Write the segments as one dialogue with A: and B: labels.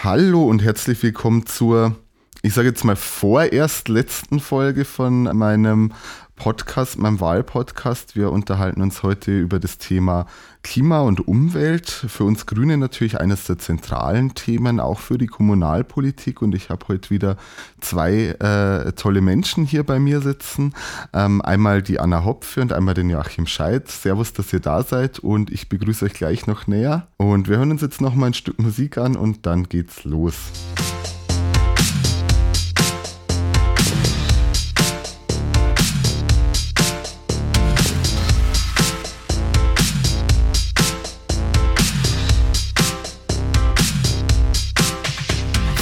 A: Hallo und herzlich willkommen zur, ich sage jetzt mal vorerst letzten Folge von meinem Podcast, meinem Wahlpodcast. Wir unterhalten uns heute über das Thema Klima und Umwelt. Für uns Grüne natürlich eines der zentralen Themen, auch für die Kommunalpolitik. Und ich habe heute wieder zwei äh, tolle Menschen hier bei mir sitzen. Ähm, einmal die Anna Hopfe und einmal den Joachim Scheid. Servus, dass ihr da seid und ich begrüße euch gleich noch näher. Und wir hören uns jetzt noch mal ein Stück Musik an und dann geht's los.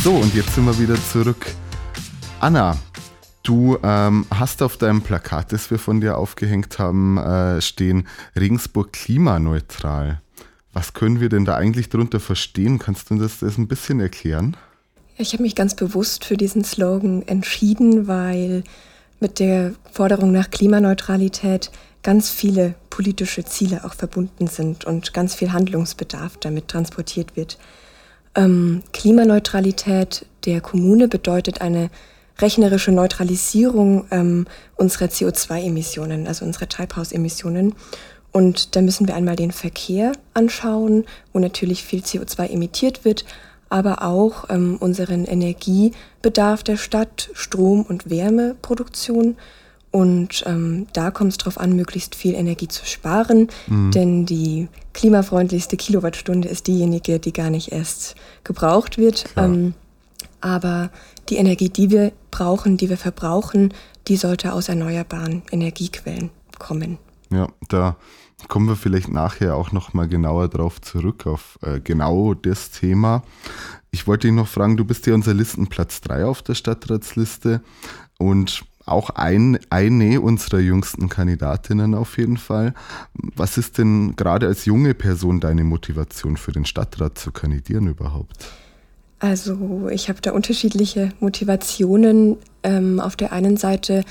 A: So, und jetzt sind wir wieder zurück. Anna, du ähm, hast auf deinem Plakat, das wir von dir aufgehängt haben, äh, stehen Regensburg klimaneutral. Was können wir denn da eigentlich darunter verstehen? Kannst du das, das ein bisschen erklären?
B: Ich habe mich ganz bewusst für diesen Slogan entschieden, weil mit der Forderung nach Klimaneutralität ganz viele politische Ziele auch verbunden sind und ganz viel Handlungsbedarf damit transportiert wird. Ähm, Klimaneutralität der Kommune bedeutet eine rechnerische Neutralisierung ähm, unserer CO2-Emissionen, also unserer Treibhausemissionen. Und da müssen wir einmal den Verkehr anschauen, wo natürlich viel CO2 emittiert wird, aber auch ähm, unseren Energiebedarf der Stadt, Strom- und Wärmeproduktion und ähm, da kommt es darauf an, möglichst viel Energie zu sparen, mhm. denn die klimafreundlichste Kilowattstunde ist diejenige, die gar nicht erst gebraucht wird. Ähm, aber die Energie, die wir brauchen, die wir verbrauchen, die sollte aus erneuerbaren Energiequellen kommen.
A: Ja, da kommen wir vielleicht nachher auch noch mal genauer drauf zurück auf äh, genau das Thema. Ich wollte dich noch fragen, du bist ja unser Listenplatz 3 auf der Stadtratsliste und auch ein, eine unserer jüngsten Kandidatinnen auf jeden Fall. Was ist denn gerade als junge Person deine Motivation für den Stadtrat zu kandidieren überhaupt?
B: Also ich habe da unterschiedliche Motivationen. Ähm, auf der einen Seite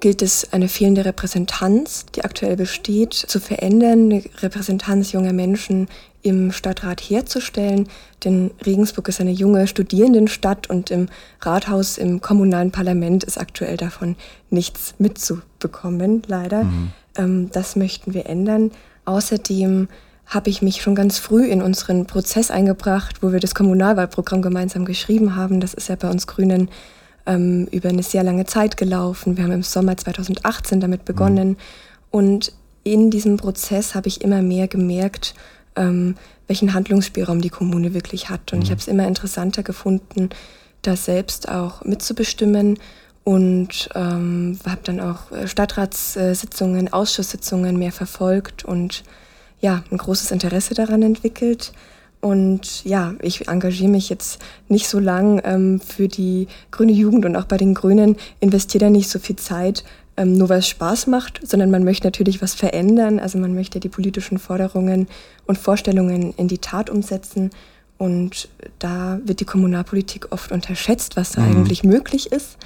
B: gilt es, eine fehlende Repräsentanz, die aktuell besteht, zu verändern, eine Repräsentanz junger Menschen im Stadtrat herzustellen. Denn Regensburg ist eine junge Studierendenstadt und im Rathaus, im kommunalen Parlament ist aktuell davon nichts mitzubekommen, leider. Mhm. Ähm, das möchten wir ändern. Außerdem habe ich mich schon ganz früh in unseren Prozess eingebracht, wo wir das Kommunalwahlprogramm gemeinsam geschrieben haben. Das ist ja bei uns Grünen ähm, über eine sehr lange Zeit gelaufen. Wir haben im Sommer 2018 damit begonnen. Mhm. Und in diesem Prozess habe ich immer mehr gemerkt, ähm, welchen Handlungsspielraum die Kommune wirklich hat. Und mhm. ich habe es immer interessanter gefunden, da selbst auch mitzubestimmen und ähm, habe dann auch äh, Stadtratssitzungen, Ausschusssitzungen mehr verfolgt und ja, ein großes Interesse daran entwickelt. Und ja, ich engagiere mich jetzt nicht so lang ähm, für die grüne Jugend und auch bei den Grünen investiere da nicht so viel Zeit, ähm, nur weil es Spaß macht, sondern man möchte natürlich was verändern. Also man möchte die politischen Forderungen und Vorstellungen in die Tat umsetzen. Und da wird die Kommunalpolitik oft unterschätzt, was da mhm. eigentlich möglich ist.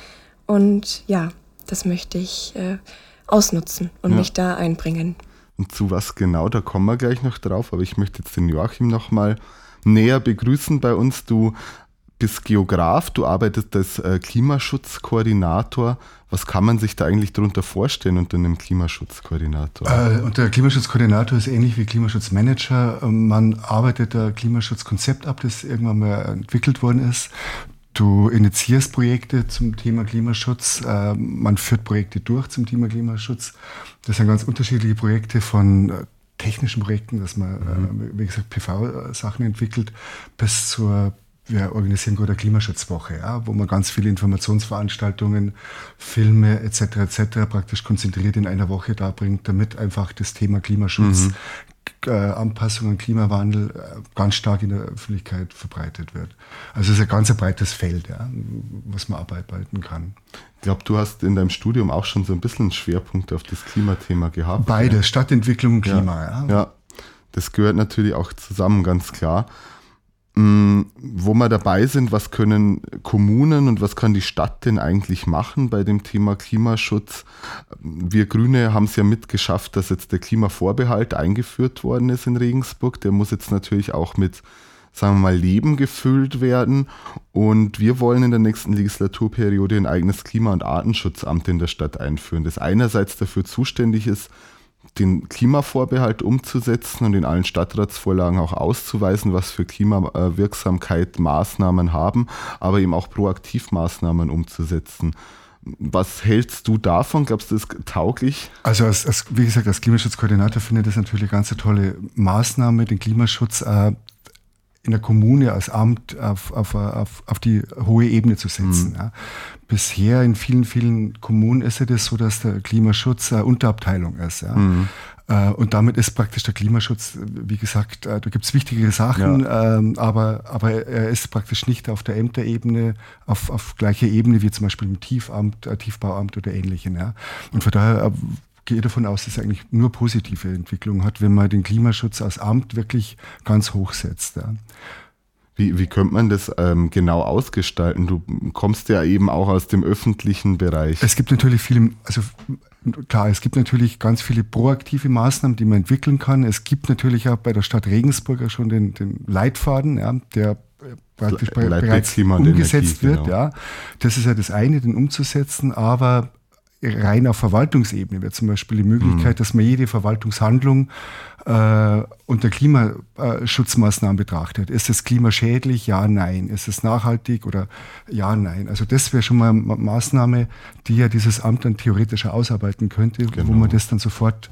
B: Und ja, das möchte ich äh, ausnutzen und ja. mich da einbringen.
A: Und zu was genau, da kommen wir gleich noch drauf. Aber ich möchte jetzt den Joachim nochmal näher begrüßen bei uns. Du bist Geograf, du arbeitest als äh, Klimaschutzkoordinator. Was kann man sich da eigentlich darunter vorstellen unter einem Klimaschutzkoordinator?
C: Äh, und der Klimaschutzkoordinator ist ähnlich wie Klimaschutzmanager. Ähm, man arbeitet ein Klimaschutzkonzept ab, das irgendwann mal entwickelt worden ist. Du initiierst Projekte zum Thema Klimaschutz, äh, man führt Projekte durch zum Thema Klimaschutz. Das sind ganz unterschiedliche Projekte von äh, technischen Projekten, dass man, mhm. wie gesagt, PV-Sachen entwickelt, bis zur wir organisieren gerade eine Klimaschutzwoche, ja, wo man ganz viele Informationsveranstaltungen, Filme etc. etc. praktisch konzentriert in einer Woche darbringt, damit einfach das Thema Klimaschutz, mhm. äh, Anpassung an Klimawandel äh, ganz stark in der Öffentlichkeit verbreitet wird. Also es ist ein ganz breites Feld, ja, was man abarbeiten kann.
A: Ich glaube, du hast in deinem Studium auch schon so ein bisschen einen Schwerpunkt auf das Klimathema gehabt.
C: Beides, ja. Stadtentwicklung und Klima.
A: Ja, ja. ja, das gehört natürlich auch zusammen, ganz klar. Mm, wo wir dabei sind, was können Kommunen und was kann die Stadt denn eigentlich machen bei dem Thema Klimaschutz? Wir Grüne haben es ja mitgeschafft, dass jetzt der Klimavorbehalt eingeführt worden ist in Regensburg. Der muss jetzt natürlich auch mit sagen wir mal, Leben gefüllt werden. Und wir wollen in der nächsten Legislaturperiode ein eigenes Klima- und Artenschutzamt in der Stadt einführen, das einerseits dafür zuständig ist, den Klimavorbehalt umzusetzen und in allen Stadtratsvorlagen auch auszuweisen, was für Klimawirksamkeit Maßnahmen haben, aber eben auch proaktiv Maßnahmen umzusetzen. Was hältst du davon? Glaubst du, das ist tauglich?
C: Also, als, als, wie gesagt, als Klimaschutzkoordinator finde ich das natürlich eine ganz tolle Maßnahme, den Klimaschutz äh, in der Kommune als Amt auf, auf, auf, auf die hohe Ebene zu setzen. Mhm. Ja. Bisher in vielen, vielen Kommunen ist es so, dass der Klimaschutz eine Unterabteilung ist. Ja. Mhm. Äh, und damit ist praktisch der Klimaschutz, wie gesagt, äh, da gibt es wichtigere Sachen, ja. ähm, aber, aber er ist praktisch nicht auf der Ämterebene, auf, auf gleicher Ebene wie zum Beispiel im Tiefamt, äh, Tiefbauamt oder ähnlichem. Ja. Und von daher gehe davon aus, dass es eigentlich nur positive Entwicklungen hat, wenn man den Klimaschutz als Amt wirklich ganz hoch setzt. Ja.
A: Wie, wie könnte man das ähm, genau ausgestalten? Du kommst ja eben auch aus dem öffentlichen Bereich.
C: Es gibt natürlich viele, also klar, es gibt natürlich ganz viele proaktive Maßnahmen, die man entwickeln kann. Es gibt natürlich auch bei der Stadt Regensburg auch schon den, den Leitfaden, ja, der praktisch bereits umgesetzt Energie, wird. Genau. Ja. Das ist ja das eine, den umzusetzen, aber rein auf Verwaltungsebene wäre zum Beispiel die Möglichkeit, mhm. dass man jede Verwaltungshandlung äh, unter Klimaschutzmaßnahmen betrachtet. Ist es klimaschädlich? Ja, nein. Ist es nachhaltig oder ja, nein? Also das wäre schon mal eine Maßnahme, die ja dieses Amt dann theoretisch ausarbeiten könnte, genau. wo man das dann sofort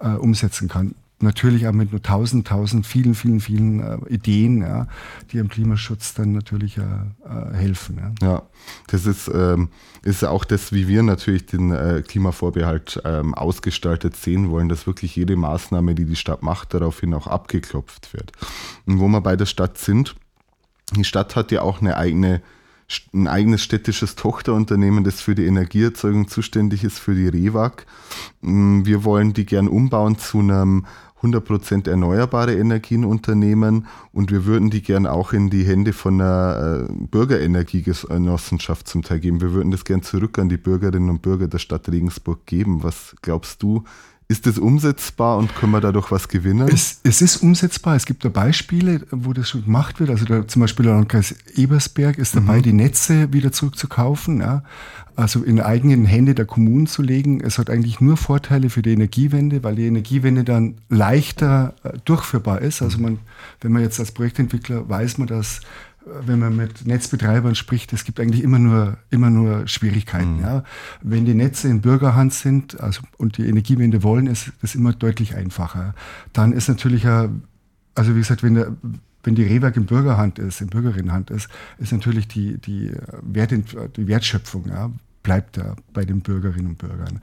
C: äh, umsetzen kann natürlich auch mit nur tausend, tausend, vielen, vielen, vielen äh, Ideen, ja, die am Klimaschutz dann natürlich äh, äh, helfen.
A: Ja. ja, das ist, ähm, ist auch das, wie wir natürlich den äh, Klimavorbehalt ähm, ausgestaltet sehen wollen, dass wirklich jede Maßnahme, die die Stadt macht, daraufhin auch abgeklopft wird. Und wo wir bei der Stadt sind, die Stadt hat ja auch eine eigene ein eigenes städtisches Tochterunternehmen, das für die Energieerzeugung zuständig ist, für die REWAG. Mm, wir wollen die gern umbauen zu einem 100% erneuerbare Energienunternehmen und wir würden die gern auch in die Hände von einer äh, Bürgerenergiegenossenschaft zum Teil geben. Wir würden das gern zurück an die Bürgerinnen und Bürger der Stadt Regensburg geben. Was glaubst du, ist das umsetzbar und können wir dadurch was gewinnen?
C: Es, es, ist umsetzbar. Es gibt da Beispiele, wo das schon gemacht wird. Also da, zum Beispiel der Landkreis Ebersberg ist dabei, mhm. die Netze wieder zurückzukaufen, ja. also in eigenen Hände der Kommunen zu legen. Es hat eigentlich nur Vorteile für die Energiewende, weil die Energiewende dann leichter äh, durchführbar ist. Also man, wenn man jetzt als Projektentwickler weiß man, dass wenn man mit Netzbetreibern spricht, es gibt eigentlich immer nur, immer nur Schwierigkeiten. Mhm. Ja. Wenn die Netze in Bürgerhand sind also, und die Energiewende wollen, ist das immer deutlich einfacher. Dann ist natürlich, also wie gesagt, wenn, der, wenn die Rehwerk in Bürgerhand ist, in Bürgerinnenhand ist, ist natürlich die, die, Wert, die Wertschöpfung ja, bleibt da bei den Bürgerinnen und Bürgern.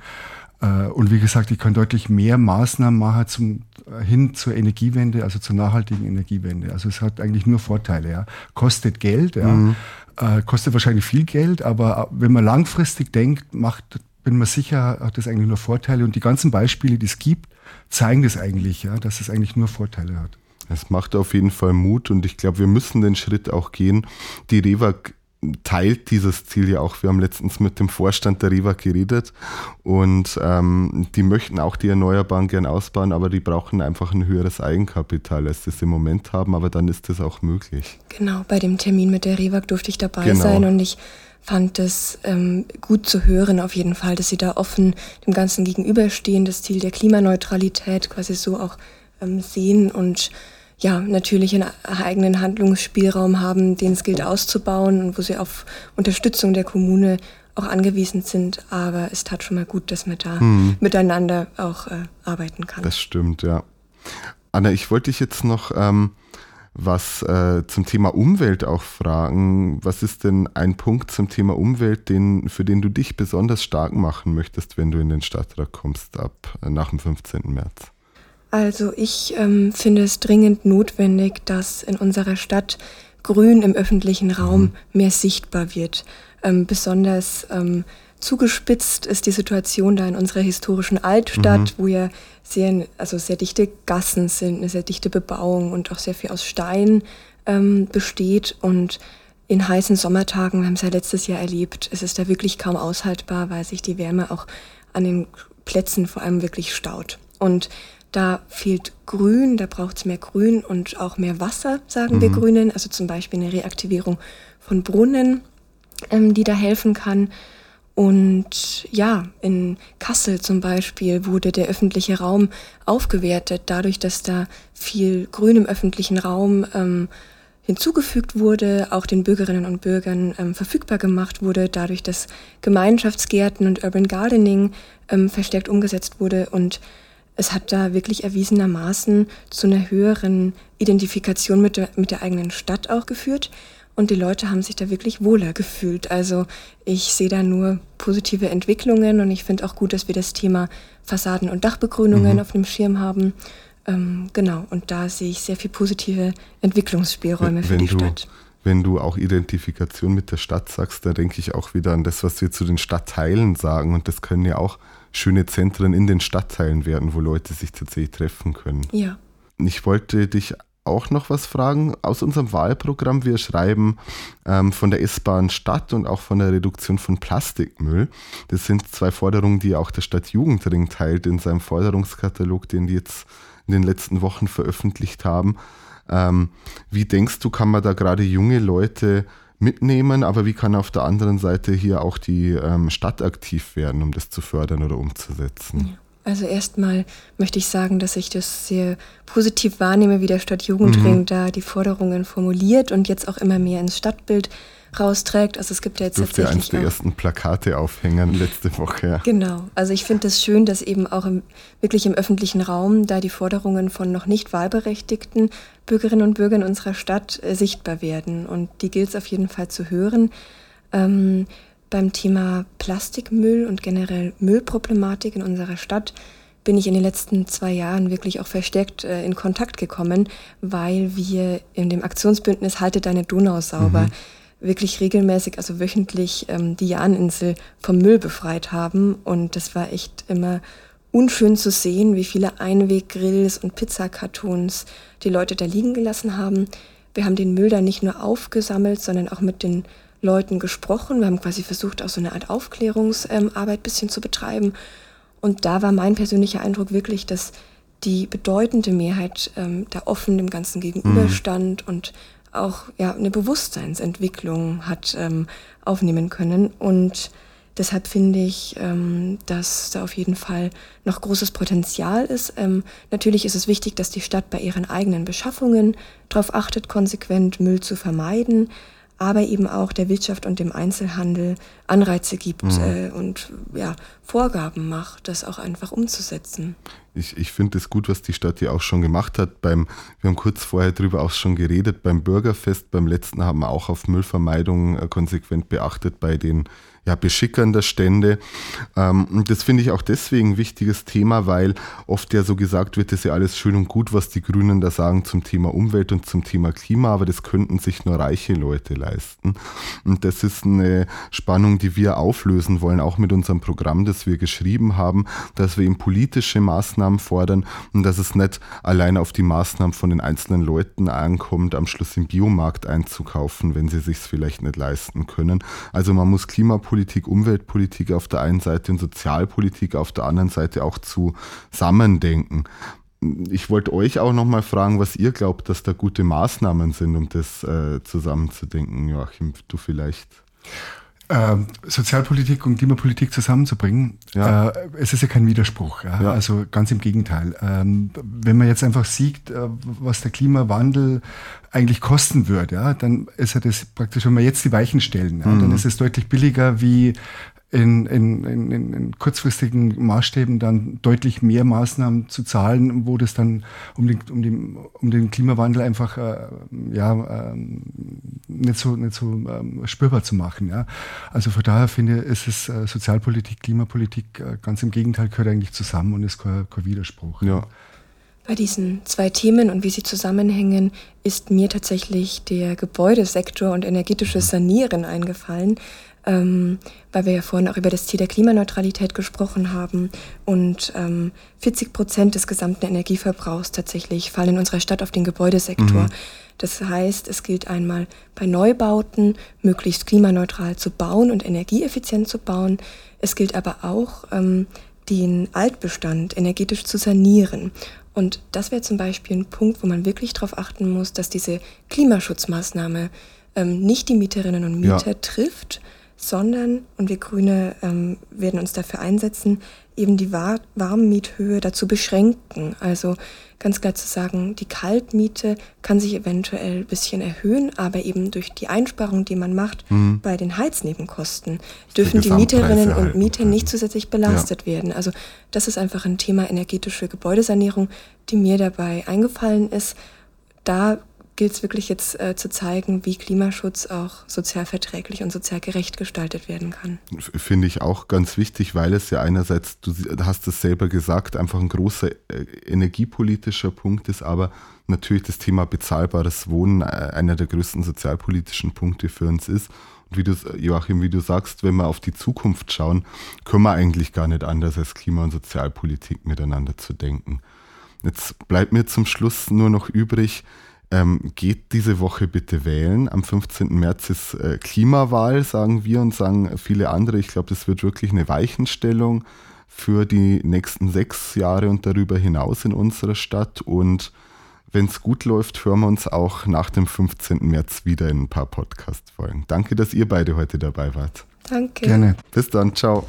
C: Äh, und wie gesagt, ich kann deutlich mehr Maßnahmen machen zum, äh, hin zur Energiewende, also zur nachhaltigen Energiewende. Also es hat eigentlich nur Vorteile. Ja. Kostet Geld, ja. Mhm. Äh, kostet wahrscheinlich viel Geld, aber wenn man langfristig denkt, macht, bin mir sicher, hat das eigentlich nur Vorteile. Und die ganzen Beispiele, die es gibt, zeigen das eigentlich, ja, dass es eigentlich nur Vorteile hat.
A: Es macht auf jeden Fall Mut und ich glaube, wir müssen den Schritt auch gehen. Die REWAG teilt dieses Ziel ja auch. Wir haben letztens mit dem Vorstand der REWA geredet und ähm, die möchten auch die Erneuerbaren gern ausbauen, aber die brauchen einfach ein höheres Eigenkapital, als das im Moment haben, aber dann ist das auch möglich.
B: Genau, bei dem Termin mit der REWAG durfte ich dabei genau. sein und ich fand es ähm, gut zu hören auf jeden Fall, dass sie da offen dem Ganzen gegenüberstehen, das Ziel der Klimaneutralität quasi so auch ähm, sehen und ja, natürlich einen eigenen Handlungsspielraum haben, den es gilt auszubauen und wo sie auf Unterstützung der Kommune auch angewiesen sind. Aber es tat schon mal gut, dass man da hm. miteinander auch äh, arbeiten kann.
A: Das stimmt, ja. Anna, ich wollte dich jetzt noch ähm, was äh, zum Thema Umwelt auch fragen. Was ist denn ein Punkt zum Thema Umwelt, den, für den du dich besonders stark machen möchtest, wenn du in den Stadtrat kommst ab äh, nach dem 15. März?
B: Also ich ähm, finde es dringend notwendig, dass in unserer Stadt Grün im öffentlichen Raum mhm. mehr sichtbar wird. Ähm, besonders ähm, zugespitzt ist die Situation da in unserer historischen Altstadt, mhm. wo ja sehr, also sehr dichte Gassen sind, eine sehr dichte Bebauung und auch sehr viel aus Stein ähm, besteht. Und in heißen Sommertagen, wir haben es ja letztes Jahr erlebt, es ist da wirklich kaum aushaltbar, weil sich die Wärme auch an den Plätzen vor allem wirklich staut. Und Da fehlt Grün, da braucht es mehr Grün und auch mehr Wasser, sagen mhm. wir Grünen. Also zum Beispiel eine Reaktivierung von Brunnen, ähm, die da helfen kann. Und ja, in Kassel zum Beispiel wurde der öffentliche Raum aufgewertet, dadurch, dass da viel Grün im öffentlichen Raum ähm, hinzugefügt wurde, auch den Bürgerinnen und Bürgern ähm, verfügbar gemacht wurde, dadurch, dass Gemeinschaftsgärten und Urban Gardening ähm, verstärkt umgesetzt wurde. Und es hat da wirklich erwiesenermaßen zu einer höheren Identifikation mit der, mit der eigenen Stadt auch geführt. Und die Leute haben sich da wirklich wohler gefühlt. Also ich sehe da nur positive Entwicklungen und ich finde auch gut, dass wir das Thema Fassaden und Dachbegrünungen mhm. auf dem Schirm haben. Ähm, genau, und da sehe ich sehr viel positive Entwicklungsspielräume wenn, für die
A: du,
B: Stadt.
A: Wenn du auch Identifikation mit der Stadt sagst, da denke ich auch wieder an das, was wir zu den Stadtteilen sagen. Und das können ja auch schöne Zentren in den Stadtteilen werden, wo Leute sich tatsächlich treffen können.
B: Ja.
A: Ich wollte dich auch noch was fragen aus unserem Wahlprogramm. Wir schreiben ähm, von der S-Bahn Stadt und auch von der Reduktion von Plastikmüll. Das sind zwei Forderungen, die auch der Stadtjugendring teilt in seinem Forderungskatalog, den die jetzt in den letzten Wochen veröffentlicht haben. Ähm, wie denkst du, kann man da gerade junge Leute mitnehmen, aber wie kann auf der anderen Seite hier auch die ähm, Stadt aktiv werden, um das zu fördern oder umzusetzen?
B: Ja. Also erstmal möchte ich sagen, dass ich das sehr positiv wahrnehme, wie der Stadtjugendring mhm. da die Forderungen formuliert und jetzt auch immer mehr ins Stadtbild rausträgt. Also es gibt ja jetzt
A: Durfte tatsächlich eins der ersten Plakate aufhängen letzte Woche. Ja.
B: Genau. Also ich finde es das schön, dass eben auch im, wirklich im öffentlichen Raum da die Forderungen von noch nicht wahlberechtigten Bürgerinnen und Bürgern unserer Stadt äh, sichtbar werden. Und die gilt es auf jeden Fall zu hören. Ähm, beim Thema Plastikmüll und generell Müllproblematik in unserer Stadt bin ich in den letzten zwei Jahren wirklich auch verstärkt äh, in Kontakt gekommen, weil wir in dem Aktionsbündnis Halte deine Donau sauber mhm. Wirklich regelmäßig, also wöchentlich, ähm, die Jahninsel vom Müll befreit haben. Und das war echt immer unschön zu sehen, wie viele Einweggrills und Pizzakartons die Leute da liegen gelassen haben. Wir haben den Müll da nicht nur aufgesammelt, sondern auch mit den Leuten gesprochen. Wir haben quasi versucht, auch so eine Art Aufklärungsarbeit ein bisschen zu betreiben. Und da war mein persönlicher Eindruck wirklich, dass die bedeutende Mehrheit ähm, da offen dem Ganzen gegenüberstand mhm. und auch ja, eine Bewusstseinsentwicklung hat ähm, aufnehmen können. Und deshalb finde ich, ähm, dass da auf jeden Fall noch großes Potenzial ist. Ähm, natürlich ist es wichtig, dass die Stadt bei ihren eigenen Beschaffungen darauf achtet, konsequent Müll zu vermeiden aber eben auch der Wirtschaft und dem Einzelhandel Anreize gibt mhm. äh, und ja, Vorgaben macht, das auch einfach umzusetzen.
A: Ich, ich finde es gut, was die Stadt hier auch schon gemacht hat. Beim, wir haben kurz vorher darüber auch schon geredet, beim Bürgerfest, beim letzten haben wir auch auf Müllvermeidung äh, konsequent beachtet bei den ja, Beschickern Stände. Ähm, und das finde ich auch deswegen ein wichtiges Thema, weil oft ja so gesagt wird, das ist ja alles schön und gut, was die Grünen da sagen zum Thema Umwelt und zum Thema Klima, aber das könnten sich nur reiche Leute leisten. Und das ist eine Spannung, die wir auflösen wollen, auch mit unserem Programm, das wir geschrieben haben, dass wir eben politische Maßnahmen fordern und dass es nicht allein auf die Maßnahmen von den einzelnen Leuten ankommt, am Schluss im Biomarkt einzukaufen, wenn sie sich vielleicht nicht leisten können. Also man muss Klimapolitik Klimapolitik, Umweltpolitik auf der einen Seite und Sozialpolitik auf der anderen Seite auch zusammendenken. Ich wollte euch auch nochmal fragen, was ihr glaubt, dass da gute Maßnahmen sind, um das äh, zusammenzudenken. Joachim, du vielleicht.
C: Äh, Sozialpolitik und Klimapolitik zusammenzubringen, ja. äh, es ist ja kein Widerspruch. Ja? Ja. Also ganz im Gegenteil. Ähm, wenn man jetzt einfach sieht, äh, was der Klimawandel eigentlich kosten würde, ja, dann ist ja das praktisch, wenn wir jetzt die Weichen stellen, ja, mhm. dann ist es deutlich billiger wie in, in, in, in kurzfristigen Maßstäben dann deutlich mehr Maßnahmen zu zahlen, wo das dann um den, um den, um den Klimawandel einfach äh, ja, äh, nicht so, nicht so äh, spürbar zu machen. Ja. Also von daher finde ich, ist es äh, Sozialpolitik, Klimapolitik äh, ganz im Gegenteil gehört eigentlich zusammen und ist kein, kein Widerspruch.
B: Ja. Bei diesen zwei Themen und wie sie zusammenhängen, ist mir tatsächlich der Gebäudesektor und energetisches Sanieren eingefallen, ähm, weil wir ja vorhin auch über das Ziel der Klimaneutralität gesprochen haben. Und ähm, 40 Prozent des gesamten Energieverbrauchs tatsächlich fallen in unserer Stadt auf den Gebäudesektor. Mhm. Das heißt, es gilt einmal bei Neubauten möglichst klimaneutral zu bauen und energieeffizient zu bauen. Es gilt aber auch, ähm, den Altbestand energetisch zu sanieren. Und das wäre zum Beispiel ein Punkt, wo man wirklich darauf achten muss, dass diese Klimaschutzmaßnahme ähm, nicht die Mieterinnen und Mieter ja. trifft, sondern, und wir Grüne ähm, werden uns dafür einsetzen, eben die War Warmmiethöhe dazu beschränken. Also ganz klar zu sagen, die Kaltmiete kann sich eventuell ein bisschen erhöhen, aber eben durch die Einsparung, die man macht mhm. bei den Heiznebenkosten, dürfen die, die Mieterinnen und Mieter nicht zusätzlich belastet ja. werden. Also das ist einfach ein Thema energetische Gebäudesanierung, die mir dabei eingefallen ist. Da gilt es wirklich jetzt äh, zu zeigen, wie Klimaschutz auch sozial verträglich und sozial gerecht gestaltet werden kann.
A: Finde ich auch ganz wichtig, weil es ja einerseits, du hast es selber gesagt, einfach ein großer äh, energiepolitischer Punkt ist, aber natürlich das Thema bezahlbares Wohnen äh, einer der größten sozialpolitischen Punkte für uns ist. Und wie du, Joachim, wie du sagst, wenn wir auf die Zukunft schauen, können wir eigentlich gar nicht anders als Klima- und Sozialpolitik miteinander zu denken. Jetzt bleibt mir zum Schluss nur noch übrig, ähm, geht diese Woche bitte wählen. Am 15. März ist äh, Klimawahl, sagen wir und sagen viele andere. Ich glaube, das wird wirklich eine Weichenstellung für die nächsten sechs Jahre und darüber hinaus in unserer Stadt. Und wenn es gut läuft, hören wir uns auch nach dem 15. März wieder in ein paar Podcast-Folgen. Danke, dass ihr beide heute dabei wart.
B: Danke.
C: Gerne.
A: Bis dann. Ciao.